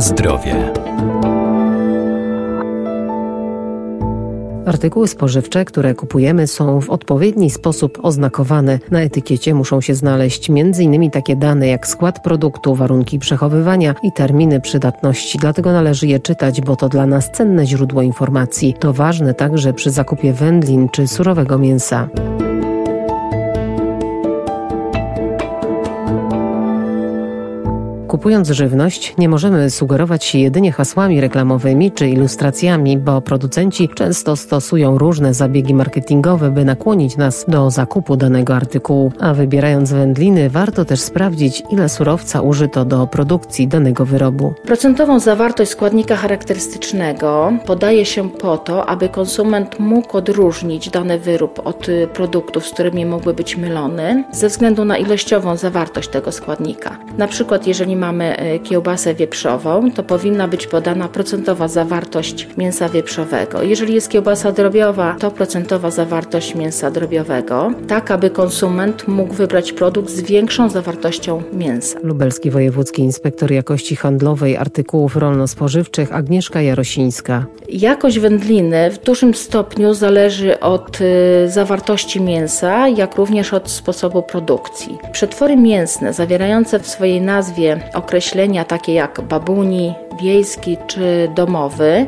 Zdrowie. Artykuły spożywcze, które kupujemy, są w odpowiedni sposób oznakowane. Na etykiecie muszą się znaleźć m.in. takie dane jak skład produktu, warunki przechowywania i terminy przydatności. Dlatego należy je czytać, bo to dla nas cenne źródło informacji. To ważne także przy zakupie wędlin czy surowego mięsa. Kupując żywność, nie możemy sugerować się jedynie hasłami reklamowymi czy ilustracjami, bo producenci często stosują różne zabiegi marketingowe, by nakłonić nas do zakupu danego artykułu. A wybierając wędliny, warto też sprawdzić, ile surowca użyto do produkcji danego wyrobu. Procentową zawartość składnika charakterystycznego podaje się po to, aby konsument mógł odróżnić dany wyrób od produktów, z którymi mógłby być mylony, ze względu na ilościową zawartość tego składnika. Na przykład, jeżeli mamy e, kiełbasę wieprzową, to powinna być podana procentowa zawartość mięsa wieprzowego. Jeżeli jest kiełbasa drobiowa, to procentowa zawartość mięsa drobiowego, tak aby konsument mógł wybrać produkt z większą zawartością mięsa. Lubelski Wojewódzki Inspektor Jakości Handlowej Artykułów Rolno-Spożywczych Agnieszka Jarosińska. Jakość wędliny w dużym stopniu zależy od y, zawartości mięsa, jak również od sposobu produkcji. Przetwory mięsne zawierające w swojej nazwie określenia takie jak babuni, wiejski czy domowy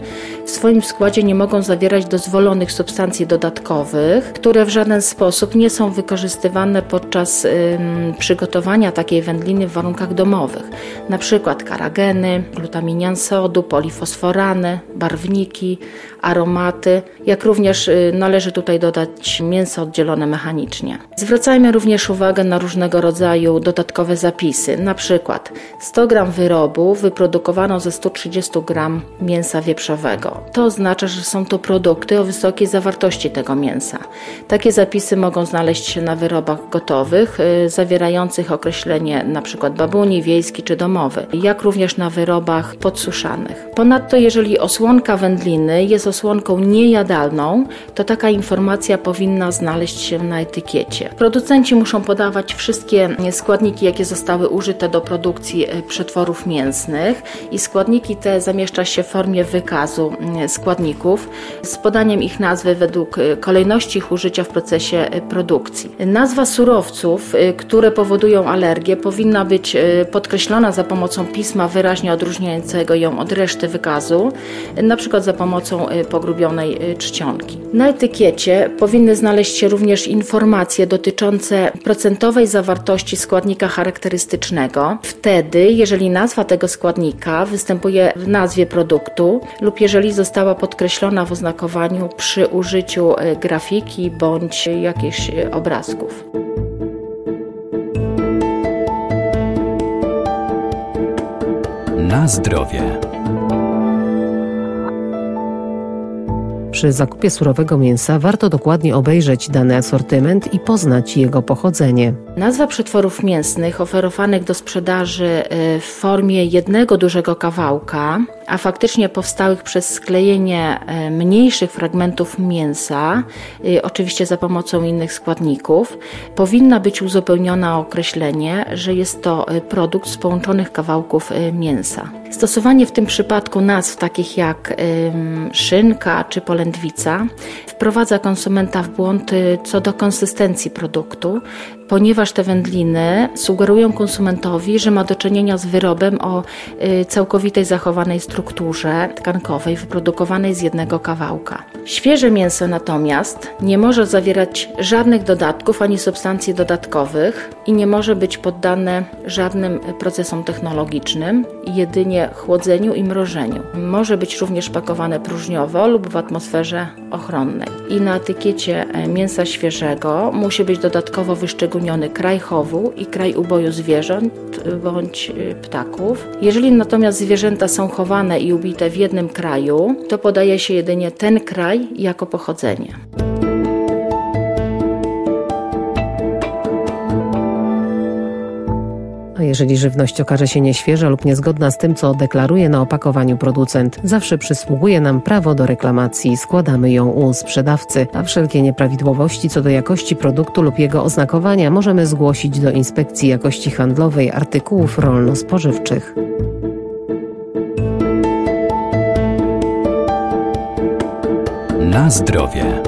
w swoim składzie nie mogą zawierać dozwolonych substancji dodatkowych, które w żaden sposób nie są wykorzystywane podczas ym, przygotowania takiej wędliny w warunkach domowych. Na przykład karageny, glutaminian sodu, polifosforany, barwniki, aromaty, jak również y, należy tutaj dodać mięso oddzielone mechanicznie. Zwracajmy również uwagę na różnego rodzaju dodatkowe zapisy, na przykład 100 g wyrobu wyprodukowano ze 130 g mięsa wieprzowego. To oznacza, że są to produkty o wysokiej zawartości tego mięsa. Takie zapisy mogą znaleźć się na wyrobach gotowych, y, zawierających określenie np. babuni, wiejski czy domowy, jak również na wyrobach podsuszanych. Ponadto, jeżeli osłonka wędliny jest osłonką niejadalną, to taka informacja powinna znaleźć się na etykiecie. Producenci muszą podawać wszystkie składniki, jakie zostały użyte do produkcji przetworów mięsnych i składniki te zamieszcza się w formie wykazu mm, składników z podaniem ich nazwy według y, kolejności ich użycia w procesie produkcji. Nazwa surowców, które powodują alergię, powinna być podkreślona za pomocą pisma wyraźnie odróżniającego ją od reszty wykazu, przykład za pomocą pogrubionej czcionki. Na etykiecie powinny znaleźć się również informacje dotyczące procentowej zawartości składnika charakterystycznego. Wtedy, jeżeli nazwa tego składnika występuje w nazwie produktu lub jeżeli została podkreślona w oznakowaniu przy użyciu e, grafiki bądź jakichś obrazków. Na zdrowie. Przy zakupie surowego mięsa warto dokładnie obejrzeć dany asortyment i poznać jego pochodzenie. Nazwa przetworów mięsnych oferowanych do sprzedaży e, w formie jednego dużego kawałka, a faktycznie powstałych przez sklejenie e, mniejszych fragmentów mięsa, e, oczywiście za pomocą innych składników, powinna być uzupełniona określenie, że jest to produkt z połączonych kawałków mięsa. Stosowanie w tym przypadku nazw takich jak szynka czy polędwica wprowadza konsumenta w błąd co do konsystencji produktu, ponieważ te wędliny sugerują konsumentowi, że ma do czynienia z wyrobem o y, całkowitej zachowanej strukturze tkankowej, wyprodukowanej z jednego kawałka. Świeże mięso natomiast nie może zawierać żadnych dodatków ani substancji dodatkowych i nie może być poddane żadnym procesom technologicznym, jedynie chłodzeniu i mrożeniu. Może być również pakowane próżniowo lub w atmosferze ochronnej. I na etykiecie e, mięsa świeżego musi być dodatkowo wyszczególniony kraj chowu i kraj uboju zwierząt bądź e, ptaków. Jeżeli natomiast zwierzęta są chowane i ubite w jednym kraju, to podaje się jedynie ten kraj jako pochodzenie. a jeżeli żywność okaże się nieświeża lub niezgodna z tym, co deklaruje na opakowaniu producent, zawsze przysługuje nam prawo do reklamacji. Składamy ją u sprzedawcy, a wszelkie nieprawidłowości co do jakości produktu lub jego oznakowania możemy zgłosić do Inspekcji Jakości Handlowej Artykułów Rolno-Spożywczych. Na zdrowie.